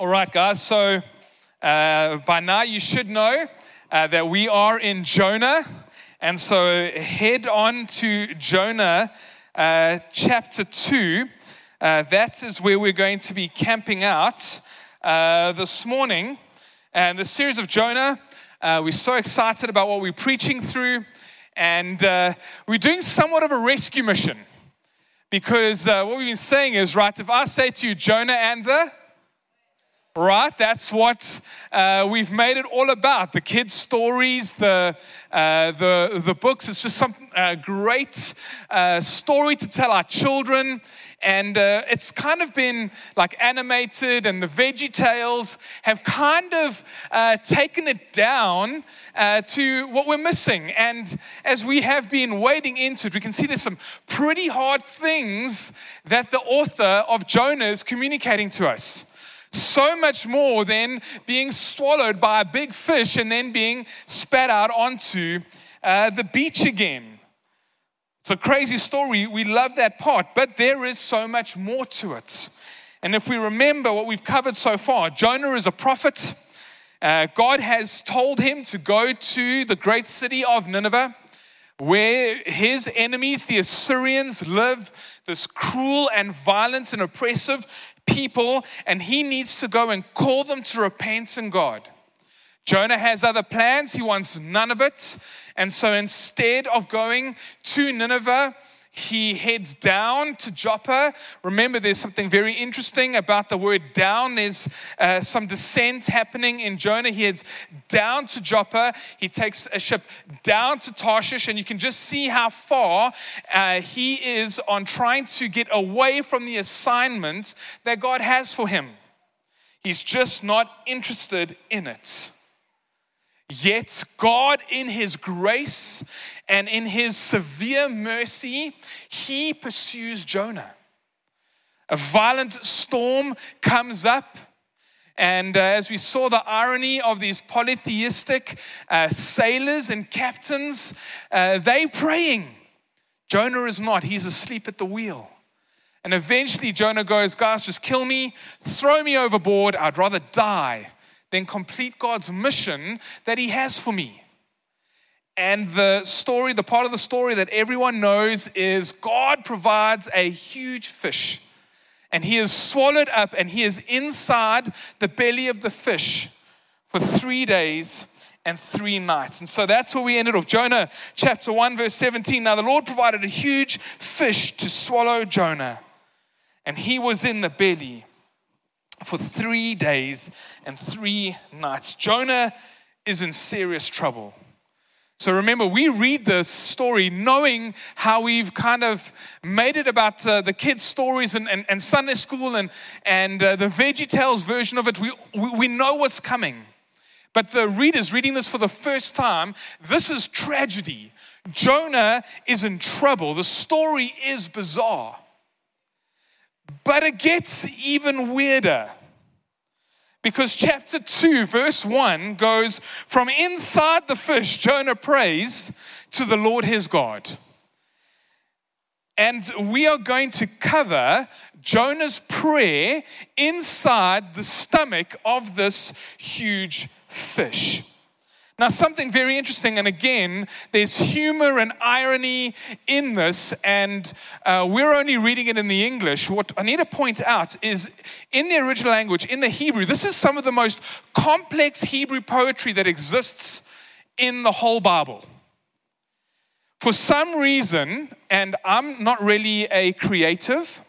All right, guys. So uh, by now you should know uh, that we are in Jonah. And so head on to Jonah uh, chapter 2. Uh, that is where we're going to be camping out uh, this morning. And the series of Jonah, uh, we're so excited about what we're preaching through. And we're doing somewhat of a rescue mission. Because what we've been saying is, right, if I say to you, Jonah and the right? That's what uh, we've made it all about. The kids' stories, the, uh, the, the books. It's just some uh, great uh, story to tell our children. And uh, it's kind of been like animated, and the Veggie Tales have kind of uh, taken it down to what we're missing. And as we have been wading into it, we can see there's some pretty hard things that the author of Jonah is communicating to us so much more than being swallowed by a big fish and then being spat out onto uh, the beach again. It's a crazy story. We love that part, but there is so much more to it. And if we remember what we've covered so far, Jonah is a prophet. Uh, God has told him to go to the great city of Nineveh, where his enemies, the Assyrians, live, this cruel and violent and oppressive people and he needs to go and call them to repent in God. Jonah has other plans, he wants none of it. And so instead of going to Nineveh, he heads down to Joppa. Remember, there's something very interesting about the word down. There's uh, some descent happening in Jonah. He heads down to Joppa. He takes a ship down to Tarshish, and you can just see how far uh, he is on trying to get away from the assignment that God has for him. He's just not interested in it. Yet, God, in His grace and in His severe mercy, He pursues Jonah. A violent storm comes up. And uh, as we saw the irony of these polytheistic uh, sailors and captains, uh, they praying. Jonah is not, he's asleep at the wheel. And eventually Jonah goes, Guys, just kill me, throw me overboard. I'd rather die then complete God's mission that He has for me. And the story, the part of the story that everyone knows is God provides a huge fish. And he is swallowed up and he is inside the belly of the fish for three days and three nights. And so that's where we ended off. Jonah chapter 1, verse 17. Now the Lord provided a huge fish to swallow Jonah, and he was in the belly for three days and three nights. Jonah is in serious trouble. So remember, we read this story knowing how we've kind of made it about uh, the kids' stories and, and, and, Sunday school and, and uh, the Veggie Tales version of it. We, we, we know what's coming. But the readers reading this for the first time, this is tragedy. Jonah is in trouble. The story is bizarre. But it gets even weirder. Because chapter 2, verse 1 goes from inside the fish, Jonah prays to the Lord his God. And we are going to cover Jonah's prayer inside the stomach of this huge fish. Now, something very interesting, and again, there's humor and irony in this, and uh, we're only reading it in the English. What I need to point out is in the original language, in the Hebrew, this is some of the most complex Hebrew poetry that exists in the whole Bible. For some reason, and I'm not really a creative,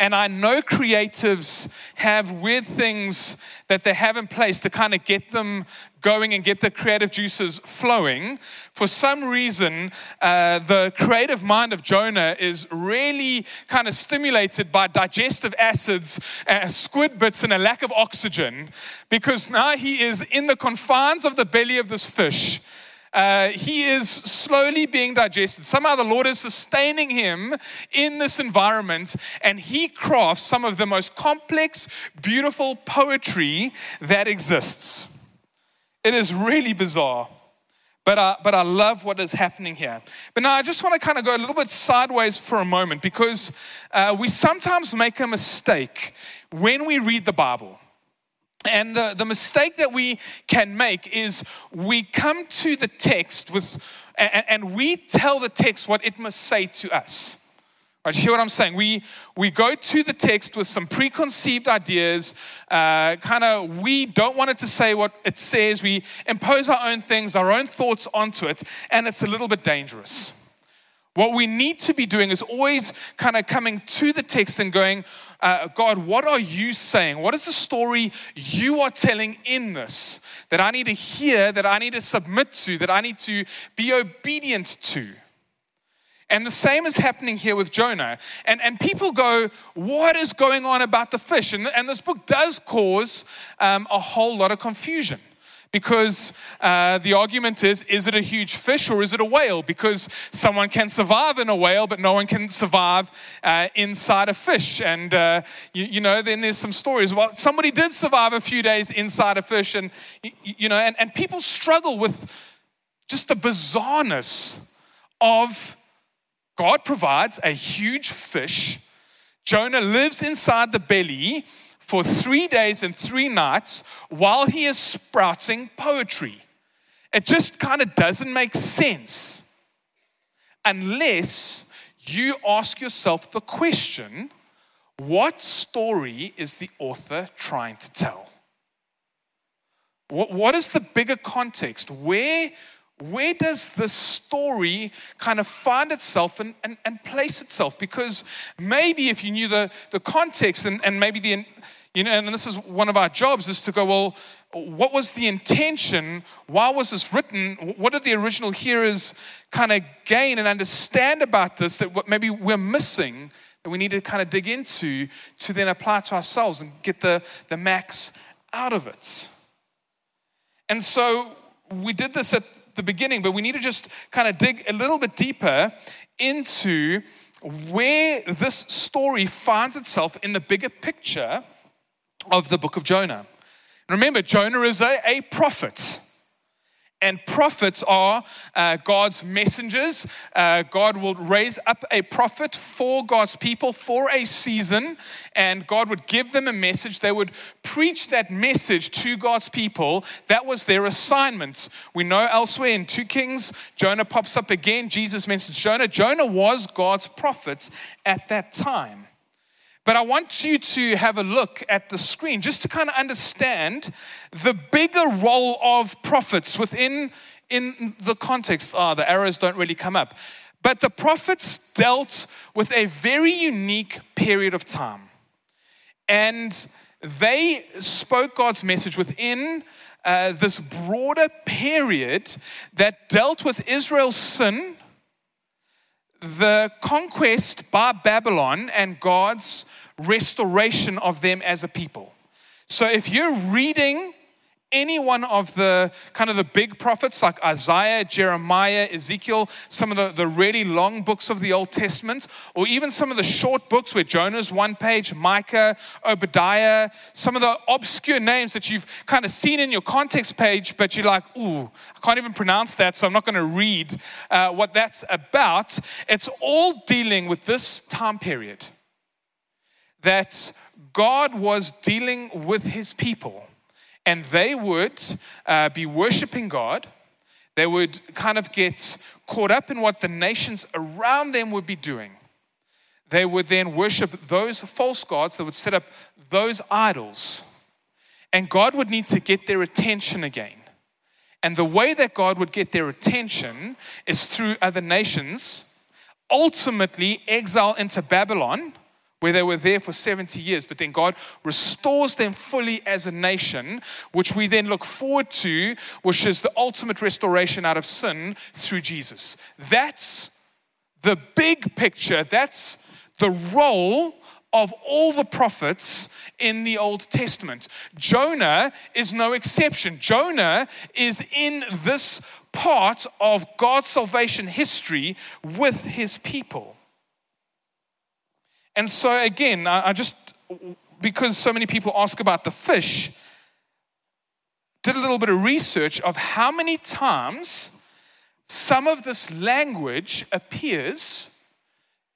and I know creatives have weird things that they have in place to kind of get them going and get the creative juices flowing. For some reason, uh, the creative mind of Jonah is really kind of stimulated by digestive acids, uh, squid bits, and a lack of oxygen because now he is in the confines of the belly of this fish uh, he is slowly being digested. Somehow the Lord is sustaining him in this environment, and he crafts some of the most complex, beautiful poetry that exists. It is really bizarre. but I, but I love what is happening here. But now I just want to kind of go a little bit sideways for a moment because uh, we sometimes make a mistake when we read the Bible. And the, the mistake that we can make is we come to the text with, and, and we tell the text what it must say to us. Right, you hear what I'm saying? We, we go to the text with some preconceived ideas. Uh, kind of, we don't want it to say what it says. We impose our own things, our own thoughts onto it, and it's a little bit dangerous. What we need to be doing is always kind of coming to the text and going, uh, God, what are you saying? What is the story you are telling in this that I need to hear, that I need to submit to, that I need to be obedient to? And the same is happening here with Jonah. And, and people go, What is going on about the fish? And, and this book does cause um, a whole lot of confusion because uh, the argument is is it a huge fish or is it a whale? Because someone can survive in a whale, but no one can survive uh, inside a fish. And, uh, you, you, know, then there's some stories. Well, somebody did survive a few days inside a fish, and, you know, and, and people struggle with just the bizarreness of God provides a huge fish. Jonah lives inside the belly for three days and three nights while he is sprouting poetry. It just kind of doesn't make sense unless you ask yourself the question what story is the author trying to tell? What, what is the bigger context? Where where does this story kind of find itself and, and, and place itself? Because maybe if you knew the, the context and, and maybe the, you know, and this is one of our jobs is to go, well, what was the intention? Why was this written? What did the original hearers kind of gain and understand about this that what maybe we're missing that we need to kind of dig into to then apply to ourselves and get the, the max out of it? And so we did this at the beginning, but we need to just kind of dig a little bit deeper into where this story finds itself in the bigger picture of the book of Jonah. Remember, Jonah is a, a prophet. And prophets are uh, God's messengers. Uh, God will raise up a prophet for God's people for a season, and God would give them a message. They would preach that message to God's people. That was their assignment. We know elsewhere in 2 Kings, Jonah pops up again. Jesus mentions Jonah. Jonah was God's prophet at that time. But I want you to have a look at the screen just to kind of understand the bigger role of prophets within in the context. Ah, the arrows don't really come up. But the prophets dealt with a very unique period of time. And they spoke God's message within uh, this broader period that dealt with Israel's sin, the conquest by Babylon, and God's restoration of them as a people. So if you're reading any one of the kind of the big prophets like Isaiah, Jeremiah, Ezekiel, some of the, the really long books of the Old Testament, or even some of the short books where Jonah's one page, Micah, Obadiah, some of the obscure names that you've kind of seen in your context page, but you're like, ooh, I can't even pronounce that, so I'm not going to read uh, what that's about. It's all dealing with this time period that God was dealing with his people and they would uh, be worshiping God. They would kind of get caught up in what the nations around them would be doing. They would then worship those false gods, they would set up those idols. And God would need to get their attention again. And the way that God would get their attention is through other nations, ultimately exile into Babylon where they were there for 70 years, but then God restores them fully as a nation, which we then look forward to, which is the ultimate restoration out of sin through Jesus. That's the big picture. That's the role of all the prophets in the Old Testament. Jonah is no exception. Jonah is in this part of God's salvation history with his people. And so, again, I just, because so many people ask about the fish, did a little bit of research of how many times some of this language appears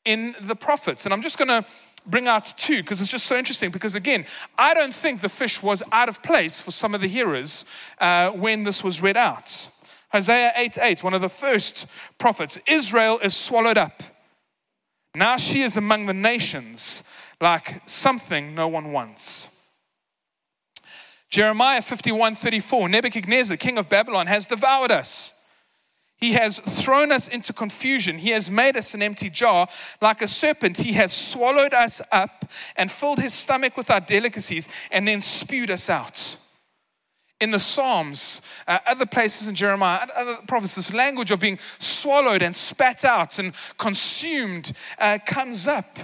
in the prophets. And I'm just going to bring out two because it's just so interesting. Because again, I don't think the fish was out of place for some of the hearers uh, when this was read out. Hosea 8 8, one of the first prophets Israel is swallowed up. Now she is among the nations like something no one wants. Jeremiah 51 34, Nebuchadnezzar, king of Babylon, has devoured us. He has thrown us into confusion. He has made us an empty jar. Like a serpent, he has swallowed us up and filled his stomach with our delicacies and then spewed us out. In the Psalms, uh, other places in Jeremiah, other prophets, this language of being swallowed and spat out and consumed uh, comes up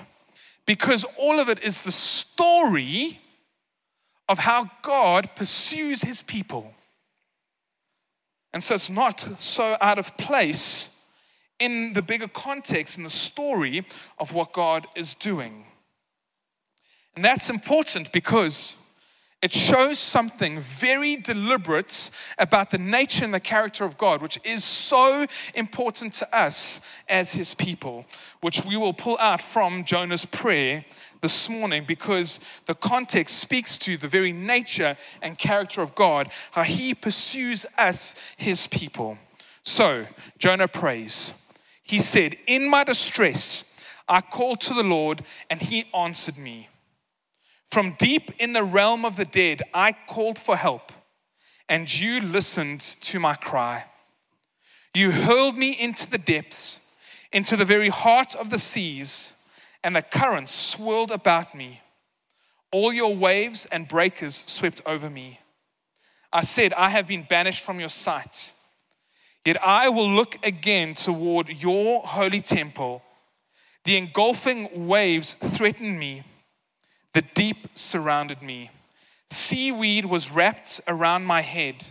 because all of it is the story of how God pursues his people. And so it's not so out of place in the bigger context in the story of what God is doing. And that's important because it shows something very deliberate about the nature and the character of God, which is so important to us as his people, which we will pull out from Jonah's prayer this morning because the context speaks to the very nature and character of God, how he pursues us, his people. So, Jonah prays. He said, In my distress, I called to the Lord, and he answered me. From deep in the realm of the dead, I called for help, and you listened to my cry. You hurled me into the depths, into the very heart of the seas and the currents swirled about me. All your waves and breakers swept over me. I said, I have been banished from your sight. Yet I will look again toward your holy temple. The engulfing waves threatened me, the deep surrounded me. Seaweed was wrapped around my head,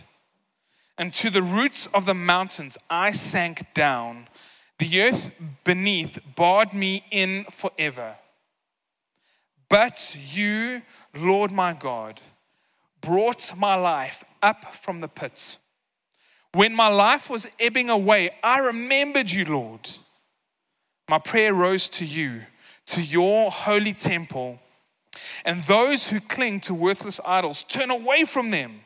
and to the roots of the mountains I sank down. The earth beneath barred me in forever. But you, Lord my God, brought my life up from the pit. When my life was ebbing away, I remembered you, Lord. My prayer rose to you, to your holy temple. And those who cling to worthless idols turn away from them.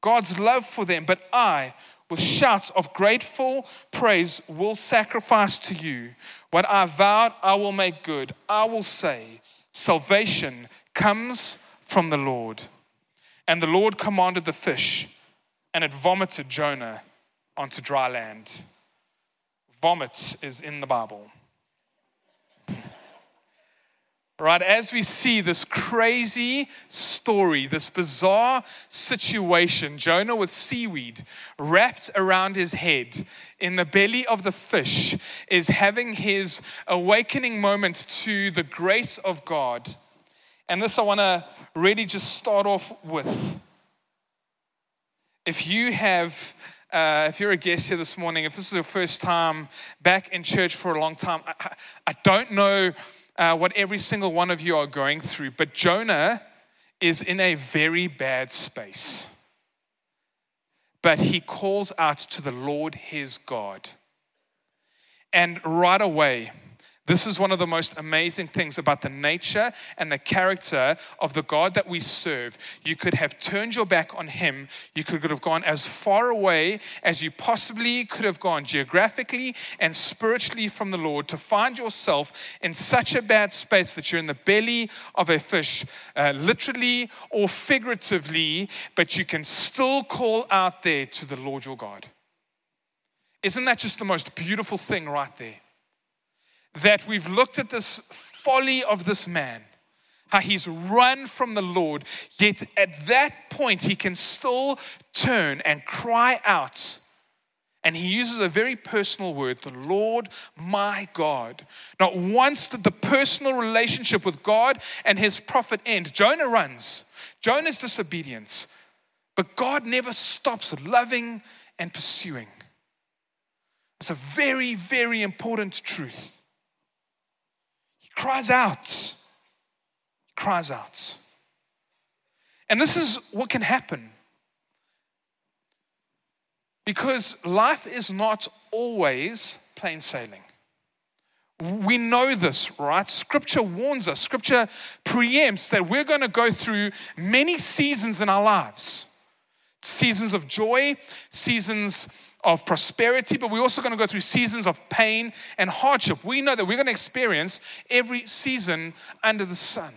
God's love for them, but I with shouts of grateful praise will sacrifice to you. What I vowed, I will make good. I will say, Salvation comes from the Lord. And the Lord commanded the fish, and it vomited Jonah onto dry land. Vomit is in the Bible. Right, as we see this crazy story, this bizarre situation, Jonah with seaweed wrapped around his head in the belly of the fish is having his awakening moment to the grace of God. And this I want to really just start off with. If you have uh, if you're a guest here this morning, if this is your first time back in church for a long time, I, I don't know uh, what every single one of you are going through, but Jonah is in a very bad space. But he calls out to the Lord his God. And right away, this is one of the most amazing things about the nature and the character of the God that we serve. You could have turned your back on Him. You could have gone as far away as you possibly could have gone geographically and spiritually from the Lord to find yourself in such a bad space that you're in the belly of a fish, uh, literally or figuratively, but you can still call out there to the Lord your God. Isn't that just the most beautiful thing right there? That we've looked at this folly of this man, how he's run from the Lord, yet at that point he can still turn and cry out. And he uses a very personal word, the Lord my God. Not once did the personal relationship with God and his prophet end. Jonah runs, Jonah's disobedience, but God never stops loving and pursuing. It's a very, very important truth cries out. Cries out. And this is what can happen. Because life is not always plain sailing. We know this, right? Scripture warns us, Scripture preempts that we're going to go through many seasons in our lives seasons of joy, seasons of prosperity, but we're also going to go through seasons of pain and hardship. We know that we're going to experience every season under the sun.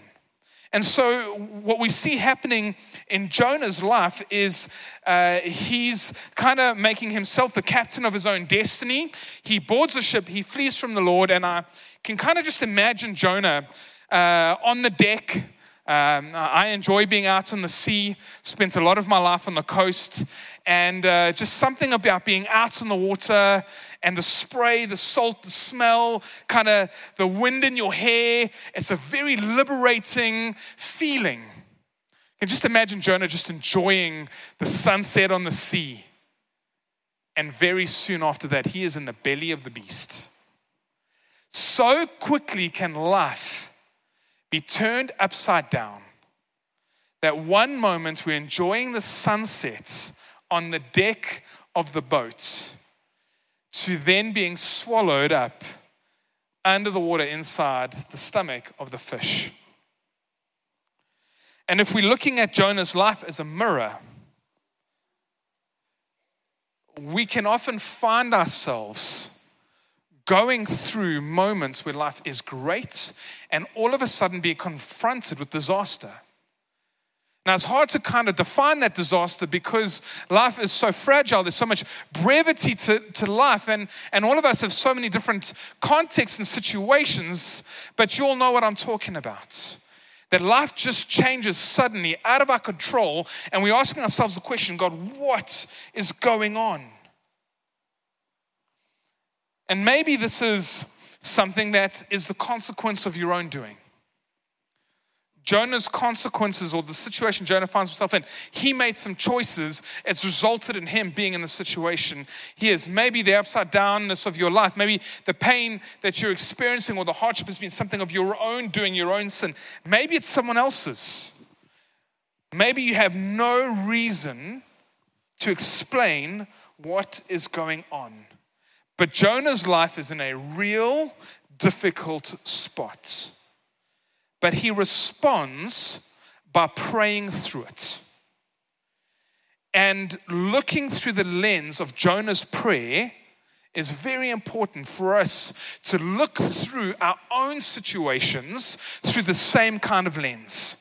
And so, what we see happening in Jonah's life is uh, he's kind of making himself the captain of his own destiny. He boards a ship, he flees from the Lord, and I can kind of just imagine Jonah uh, on the deck. Um, I enjoy being out on the sea, spent a lot of my life on the coast, and uh, just something about being out on the water and the spray, the salt, the smell, kind of the wind in your hair. It's a very liberating feeling. And just imagine Jonah just enjoying the sunset on the sea. And very soon after that, he is in the belly of the beast. So quickly can life be turned upside down that one moment we're enjoying the sunsets on the deck of the boat to then being swallowed up under the water inside the stomach of the fish. And if we're looking at Jonah's life as a mirror, we can often find ourselves going through moments where life is great and all of a sudden be confronted with disaster. Now, it's hard to kind of define that disaster because life is so fragile. There's so much brevity to, to life, and, and all of us have so many different contexts and situations, but you all know what I'm talking about. That life just changes suddenly out of our control, and we're asking ourselves the question God, what is going on? And maybe this is something that is the consequence of your own doing. Jonah's consequences or the situation Jonah finds himself in, he made some choices. It's resulted in him being in the situation he is. Maybe the upside downness of your life, maybe the pain that you're experiencing or the hardship has been something of your own doing, your own sin. Maybe it's someone else's. Maybe you have no reason to explain what is going on. But Jonah's life is in a real difficult spot but he responds by praying through it. And looking through the lens of Jonah's prayer is very important for us to look through our own situations through the same kind of lens.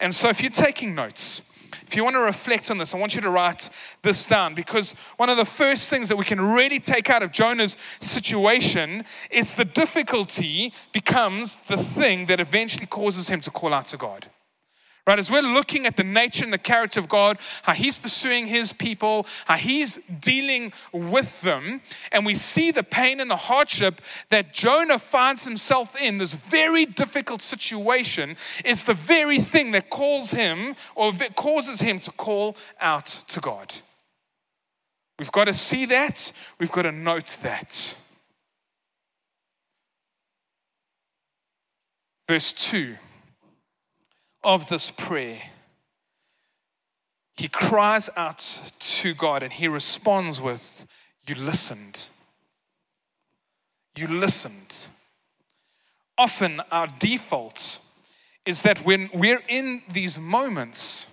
And so, if you're taking notes, if you want to reflect on this, I want you to write this down because one of the first things that we can really take out of Jonah's situation is the difficulty becomes the thing that eventually causes him to call out to God. Right, as we're looking at the nature and the character of God, how He's pursuing His people, how He's dealing with them, and we see the pain and the hardship that Jonah finds himself in, this very difficult situation, is the very thing that calls him or causes him to call out to God. We've got to see that, we've got to note that. Verse 2 of this prayer, he cries out to God and he responds with, You listened. You listened. Often our default is that when we're in these moments,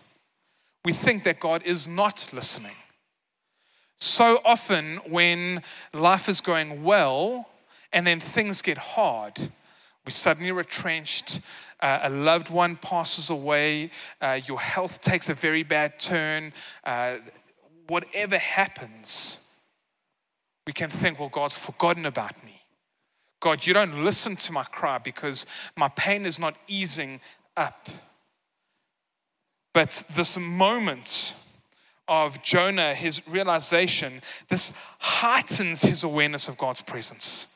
we think that God is not listening. So often, when life is going well and then things get hard, we're suddenly retrenched uh, a loved one passes away, uh, your health takes a very bad turn, uh, whatever happens, we can think, well, God's forgotten about me. God, you don't listen to my cry because my pain is not easing up. But this moment of Jonah, his realization, this heightens his awareness of God's presence.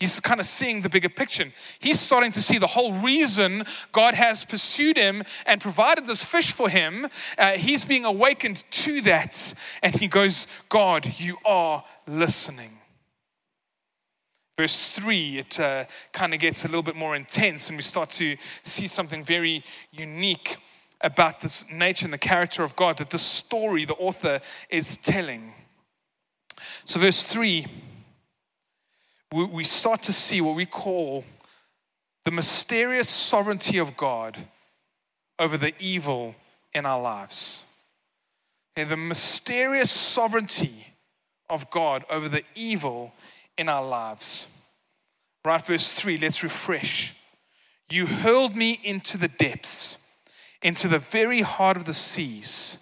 He's kind of seeing the bigger picture. He's starting to see the whole reason God has pursued him and provided this fish for him. Uh, he's being awakened to that. And he goes, God, you are listening. Verse 3, it uh, kind of gets a little bit more intense, and we start to see something very unique. about this nature and the character of God that the story the author is telling. So, verse 3, we start to see what we call the mysterious sovereignty of God over the evil in our lives. Okay, the mysterious sovereignty of God over the evil in our lives. Right, verse 3, let's refresh. You hurled me into the depths, into the very heart of the seas,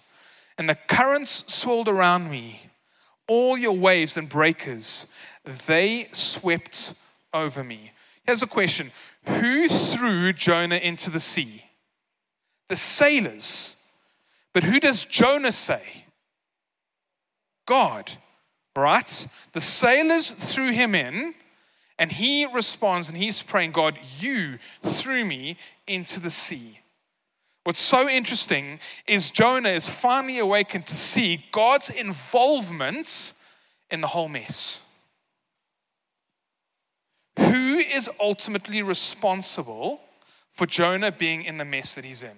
and the currents swirled around me. All your waves and breakers, they swept over me. Here's a question Who threw Jonah into the sea? The sailors. But who does Jonah say? God, right? The sailors threw him in, and he responds and he's praying, God, you threw me into the sea. What's so interesting is Jonah is finally awakened to see God's involvement in the whole mess. Who is ultimately responsible for Jonah being in the mess that he's in?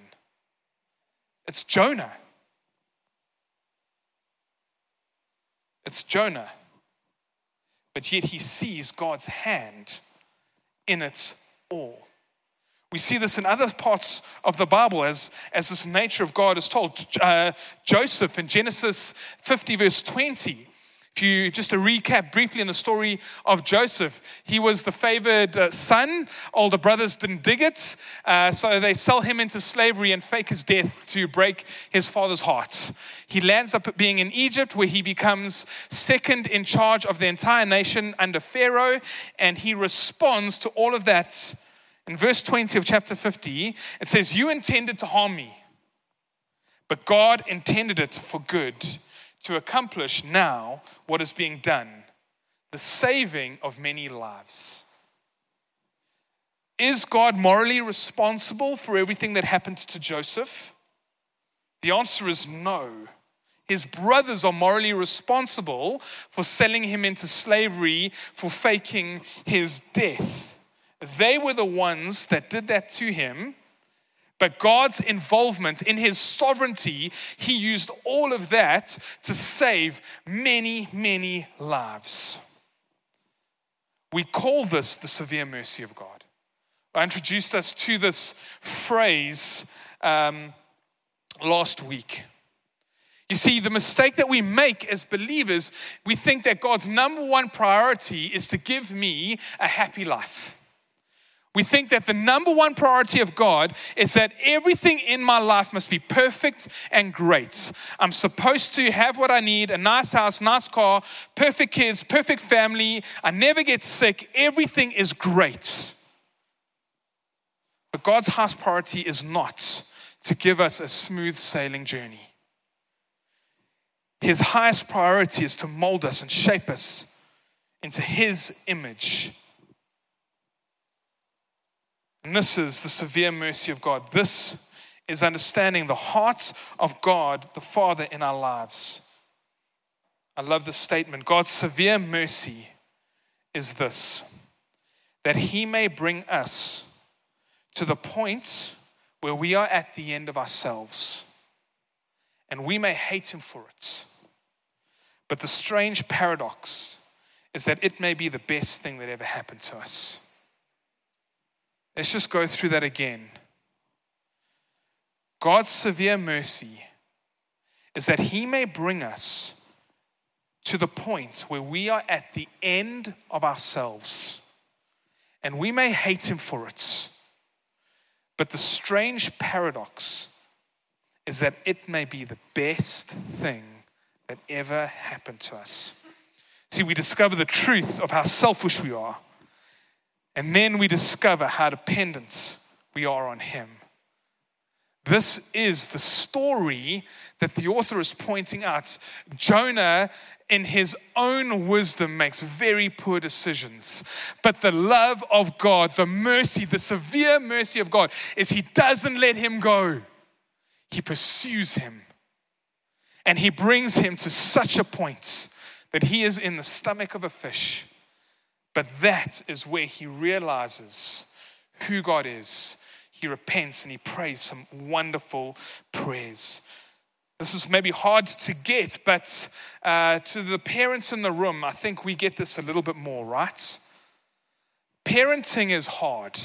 It's Jonah. It's Jonah but yet he sees God's hand in it all. We see this in other parts of the Bible as, as this nature of God is told. Uh, Joseph in Genesis 50, verse 20, if you just to recap briefly in the story of Joseph, he was the favored uh, son. Older brothers didn't dig it, uh, so they sell him into slavery and fake his death to break his father's heart. He lands up being in Egypt, where he becomes second in charge of the entire nation under Pharaoh, and he responds to all of that. In verse 20 of chapter 50, it says, You intended to harm me, but God intended it for good to accomplish now what is being done the saving of many lives. Is God morally responsible for everything that happened to Joseph? The answer is no. His brothers are morally responsible for selling him into slavery, for faking his death. They were the ones that did that to him but God's involvement in his sovereignty, he used all of that to save many, many lives. We call this the severe mercy of God. I introduced us to this phrase um, last week. You see, the mistake that we make as believers, we think that God's number one priority is to give me a happy life. We think that the number one priority of God is that everything in my life must be perfect and great. I'm supposed to have what I need a nice house, nice car, perfect kids, perfect family. I never get sick. Everything is great. But God's highest priority is not to give us a smooth sailing journey. His highest priority is to mold us and shape us into His image and this is the severe mercy of God. This is understanding the heart of God, the Father, in our lives. I love this statement. God's severe mercy is this that He may bring us to the point where we are at the end of ourselves and we may hate Him for it. But the strange paradox is that it may be the best thing that ever happened to us. Let's just go through that again. God's severe mercy is that He may bring us to the point where we are at the end of ourselves and we may hate Him for it. But the strange paradox is that it may be the best thing that ever happened to us. See, we discover the truth of how selfish we are and then we discover how dependent we are on Him. This is the story that the author is pointing out. Jonah, in his own wisdom, makes very poor decisions. But the love of God, the mercy, the severe mercy of God, is He doesn't let him go, He pursues him. And He brings him to such a point that he is in the stomach of a fish but that is where he realizes who God is. he repents and he prays some wonderful prayers. This is maybe hard to get, but uh, to the parents in the room, I think we get this a little bit more, right? Parenting is hard.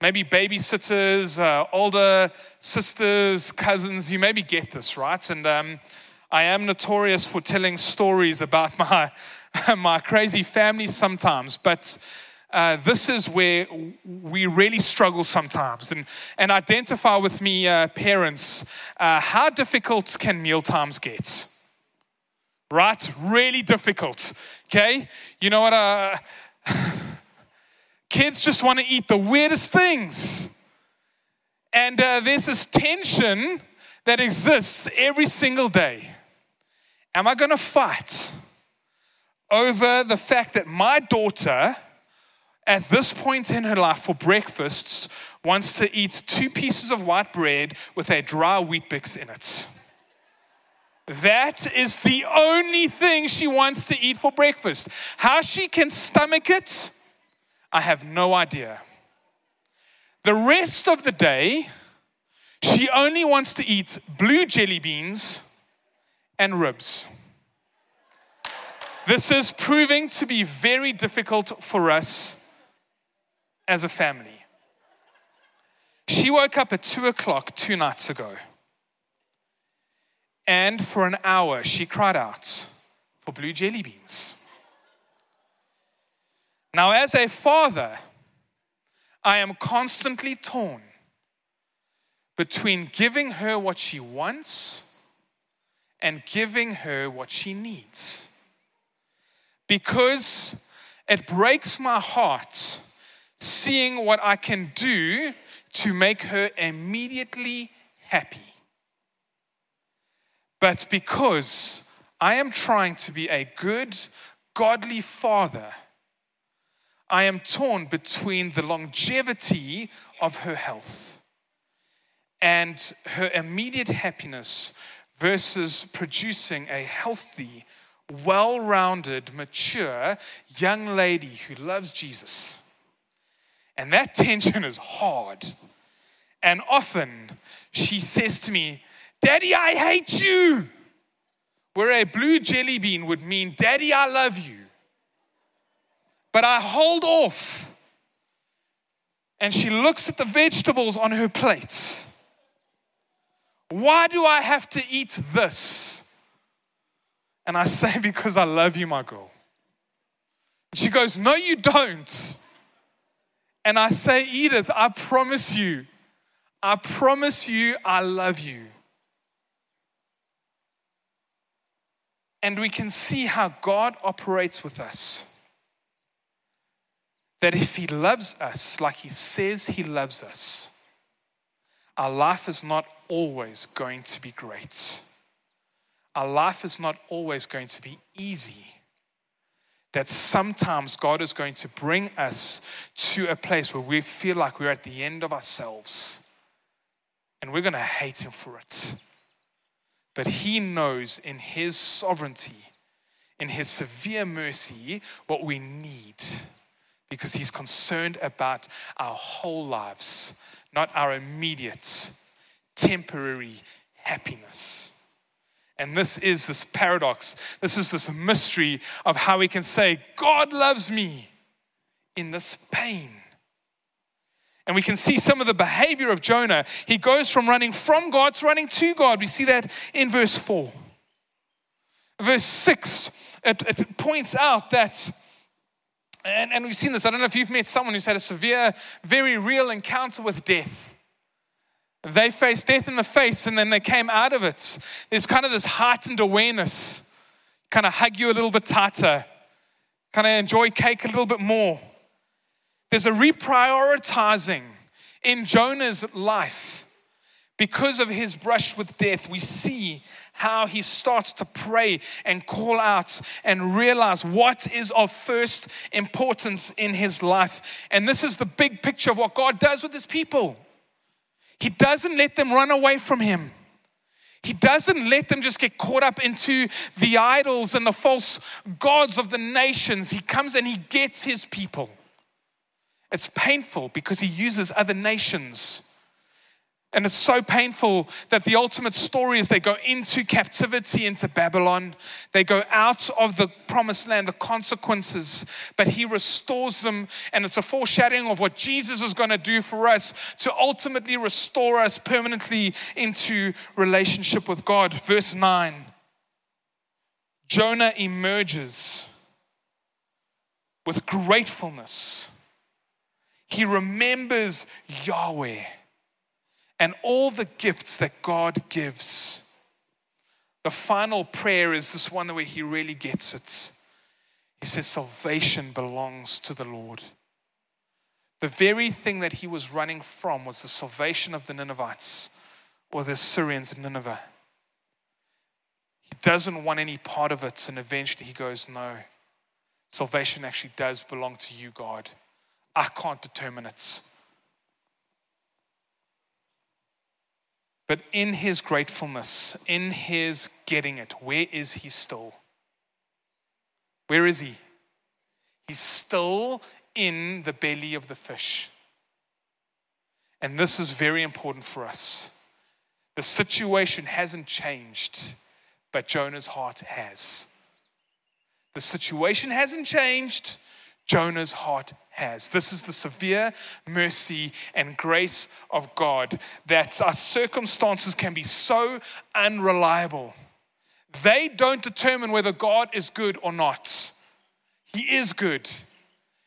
Maybe babysitters, uh, older sisters, cousins, you maybe get this, right? And um, I am notorious for telling stories about my, my crazy family sometimes, but uh, this is where we really struggle sometimes. And, and identify with me, uh, parents, uh, how difficult can meal times get? Right? Really difficult. Okay? You know what? Uh, kids just want to eat the weirdest things. And uh, there's this tension that exists every single day. Am I going to fight over the fact that my daughter, at this point in her life for breakfasts, wants to eat two pieces of white bread with a dry Weet-Bix in it? That is the only thing she wants to eat for breakfast. How she can stomach it, I have no idea. The rest of the day, she only wants to eat blue jelly beans and ribs. This is proving to be very difficult for us as a family. She woke up at two o'clock two nights ago. And for an hour, she cried out for blue jelly beans. Now, as a father, I am constantly torn between giving her what she wants and giving her what she needs. Because it breaks my heart seeing what I can do to make her immediately happy. But because I am trying to be a good, godly father, I am torn between the longevity of her health and her immediate happiness versus producing a healthy, well rounded, mature young lady who loves Jesus. And that tension is hard. And often she says to me, Daddy, I hate you. Where a blue jelly bean would mean, Daddy, I love you. But I hold off. And she looks at the vegetables on her plates why do I have to eat this? And I say, Because I love you, my girl. She goes, No, you don't. And I say, Edith, I promise you, I promise you, I love you. And we can see how God operates with us. That if He loves us like He says He loves us, our life is not always going to be great. Our life is not always going to be easy. That sometimes God is going to bring us to a place where we feel like we're at the end of ourselves and we're going to hate Him for it. But He knows in His sovereignty, in His severe mercy, what we need because He's concerned about our whole lives, not our immediate temporary happiness. And this is this paradox. This is this mystery of how we can say, God loves me in this pain. And we can see some of the behavior of Jonah. He goes from running from God to running to God. We see that in verse 4. Verse 6, it, it points out that, and, and we've seen this. I don't know if you've met someone who's had a severe, very real encounter with death. They faced death in the face and then they came out of it. There's kind of this heightened awareness, kind of hug you a little bit tighter, kind of enjoy cake a little bit more. There's a reprioritizing in Jonah's life. Because of his brush with death, we see how he starts to pray and call out and realize what is of first importance in his life. And this is the big picture of what God does with his people. He doesn't let them run away from Him. He doesn't let them just get caught up into the idols and the false gods of the nations. He comes and He gets His people. It's painful because he uses other nations. And it's so painful that the ultimate story is they go into captivity into Babylon. They go out of the promised land, the consequences, but he restores them. And it's a foreshadowing of what Jesus is going to do for us to ultimately restore us permanently into relationship with God. Verse 9 Jonah emerges with gratefulness he remembers Yahweh and all the gifts that God gives. The final prayer is this one where he really gets it. He says, Salvation belongs to the Lord. The very thing that he was running from was the salvation of the Ninevites or the Syrians in Nineveh. He doesn't want any part of it, and eventually he goes, No, salvation actually does belong to you, God. I can't determine it. But in his gratefulness, in his getting it, where is he still? Where is he? He's still in the belly of the fish. And this is very important for us. The situation hasn't changed, but Jonah's heart has. The situation hasn't changed, Jonah's heart has. This is the severe mercy and grace of God that our circumstances can be so unreliable. They don't determine whether God is good or not. He is good,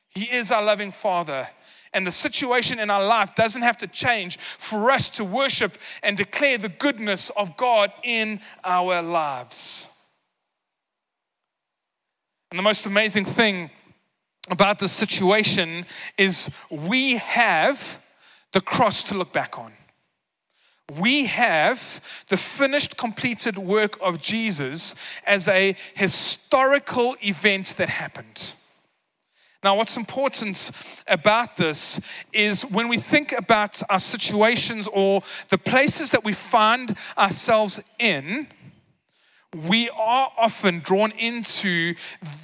He is our loving Father. And the situation in our life doesn't have to change for us to worship and declare the goodness of God in our lives. And the most amazing thing about the situation is we have the cross to look back on. We have the finished, completed work of Jesus as a historical event that happened. Now, what's important about this is when we think about our situations or the places that we find ourselves in, we are often drawn into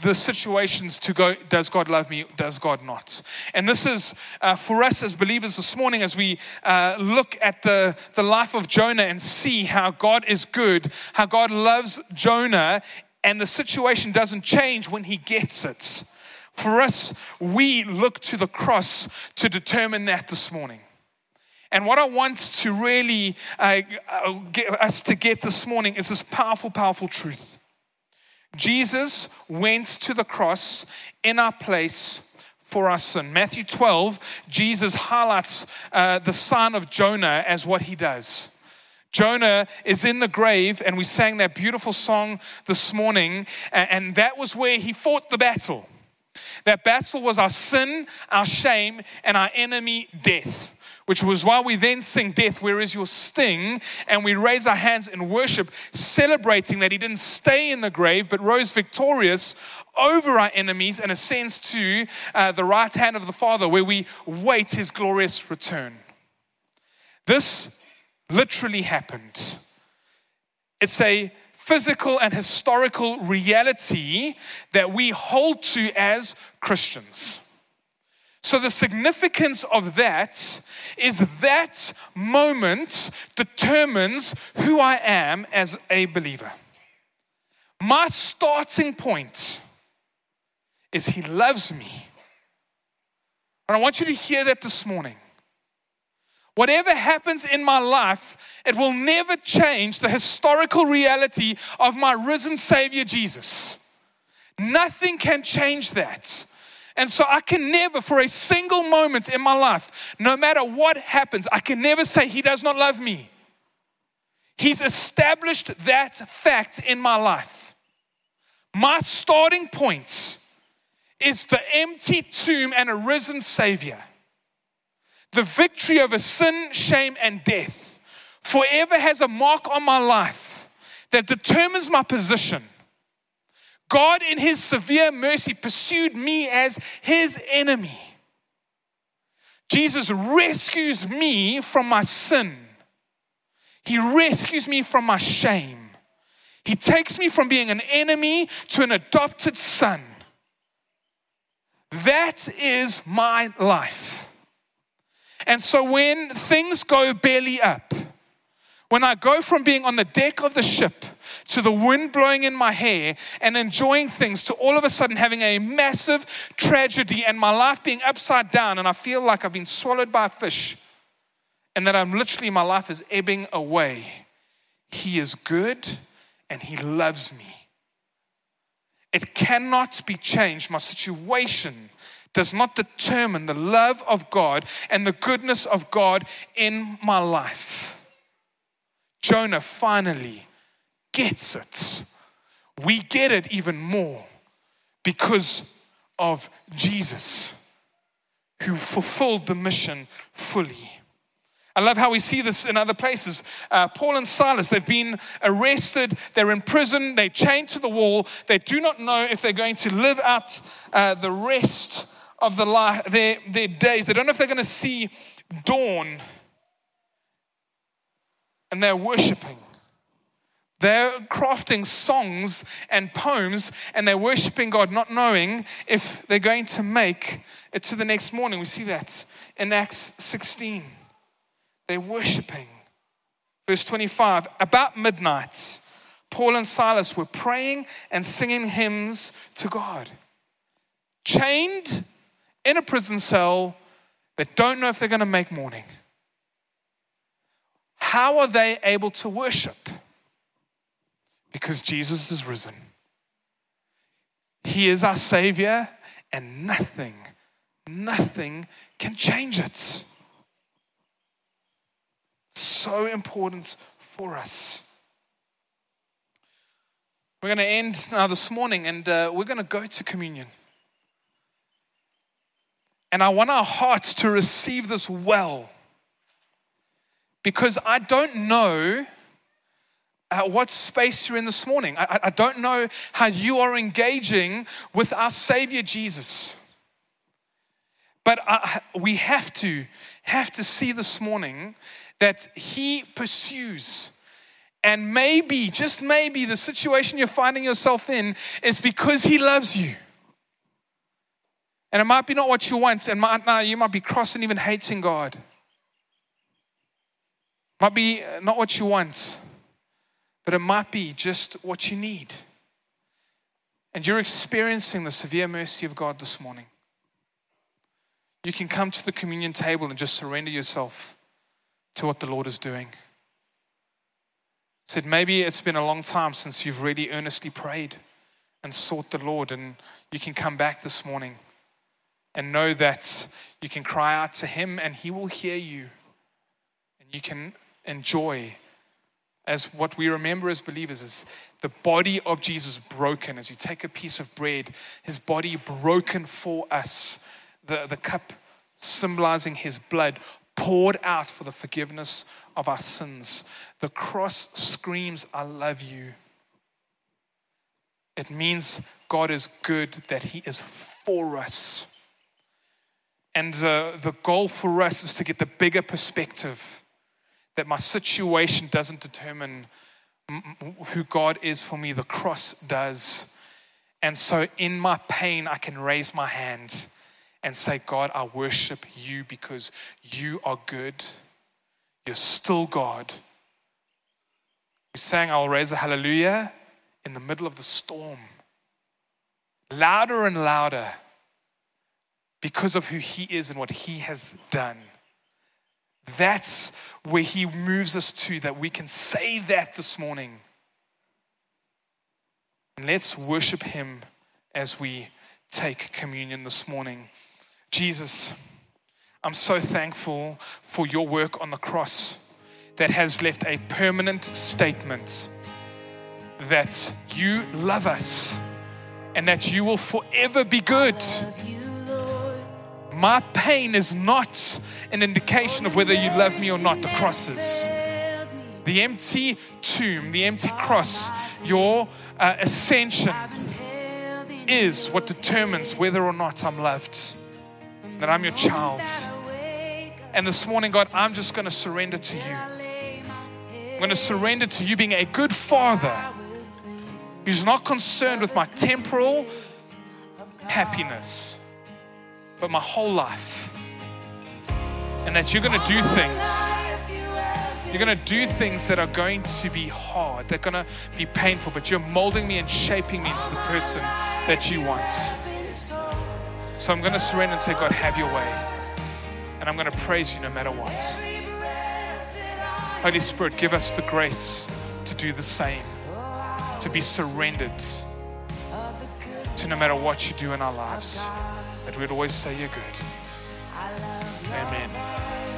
the situations to go, does God love me? Does God not? And this is uh, for us as believers this morning as we uh, look at the, the life of Jonah and see how God is good, how God loves Jonah, and the situation doesn't change when he gets it. For us, we look to the cross to determine that this morning. And what I want to really uh, uh, get us to get this morning is this powerful, powerful truth. Jesus went to the cross in our place for our sin. Matthew 12, Jesus highlights uh, the son of Jonah as what he does. Jonah is in the grave, and we sang that beautiful song this morning, and that was where he fought the battle. That battle was our sin, our shame, and our enemy, death which was why we then sing, Death, where is your sting? And we raise our hands in worship, celebrating that he didn't stay in the grave, but rose victorious over our enemies and ascends to uh, the right hand of the Father, where we wait his glorious return. This literally happened. It's a physical and historical reality that we hold to as Christians. So, the significance of that is that moment determines who I am as a believer. My starting point is He loves me. And I want you to hear that this morning. Whatever happens in my life, it will never change the historical reality of my risen Savior Jesus. Nothing can change that. And so I can never, for a single moment in my life, no matter what happens, I can never say, He does not love me. He's established that fact in my life. My starting point is the empty tomb and a risen Savior. The victory over sin, shame, and death forever has a mark on my life that determines my position God, in his severe mercy, pursued me as his enemy. Jesus rescues me from my sin. He rescues me from my shame. He takes me from being an enemy to an adopted son. That is my life. And so when things go belly up, when I go from being on the deck of the ship to the wind blowing in my hair and enjoying things to all of a sudden having a massive tragedy and my life being upside down and I feel like I've been swallowed by a fish and that I'm literally, my life is ebbing away. He is good and He loves me. It cannot be changed. My situation does not determine the love of God and the goodness of God in my life. Jonah finally gets it. We get it even more because of Jesus, who fulfilled the mission fully. I love how we see this in other places. Uh, Paul and Silas, they've been arrested, they're in prison, they're chained to the wall. They do not know if they're going to live out uh, the rest of the their, their days. They don't know if they're going to see dawn. And they're worshiping. They're crafting songs and poems, and they're worshiping God, not knowing if they're going to make it to the next morning. We see that in Acts 16. They're worshiping. Verse 25 About midnight, Paul and Silas were praying and singing hymns to God. Chained in a prison cell that don't know if they're going to make morning. How are they able to worship? Because Jesus is risen. He is our Savior, and nothing, nothing can change it so important for us. We're going to end now this morning and uh, we're going to go to communion. And I want our hearts to receive this well because I don't know uh, what space you're in this morning. I, I don't know how you are engaging with our Savior Jesus. But I, we have to have to see this morning that He pursues. And maybe, just maybe, the situation you're finding yourself in is because He loves you. And it might be not what you want, and might, now you might be crossing, even hating God. Might be not what you want, but it might be just what you need. And you're experiencing the severe mercy of God this morning. You can come to the communion table and just surrender yourself to what the Lord is doing. Said, maybe it's been a long time since you've really earnestly prayed and sought the Lord, and you can come back this morning and know that you can cry out to Him and He will hear you. And you can enjoy, as what we remember as believers, is the body of Jesus broken. As you take a piece of bread, His body broken for us, the, the cup symbolizing His blood poured out for the forgiveness of our sins. The cross screams, I love you. It means God is good, that He is for us. And the, the goal for us is to get the bigger perspective that my situation doesn't determine who God is for me, the cross does. And so in my pain, I can raise my hand and say, God, I worship you because you are good. You're still God. We sang, I'll raise a hallelujah in the middle of the storm. Louder and louder because of who He is and what He has done. That's where He moves us to, that we can say that this morning. And let's worship Him as we take communion this morning. Jesus, I'm so thankful for your work on the cross that has left a permanent statement that you love us and that you will forever be good. My pain is not an indication of whether you love me or not. The cross is. The empty tomb, the empty cross, your uh, ascension is what determines whether or not I'm loved that I'm your child. And this morning, God, I'm just going to surrender to you. I'm going to surrender to you being a good father who's not concerned with my temporal happiness, but my whole life. And that you're going to do things. You're going to do things that are going to be hard, they're going to be painful, but you're molding me and shaping me into the person that you want. So I'm going to surrender and say, God, have your way. And I'm going to praise you no matter what. Holy Spirit, give us the grace to do the same, to be surrendered to no matter what you do in our lives, we'd always say you're good. Amen.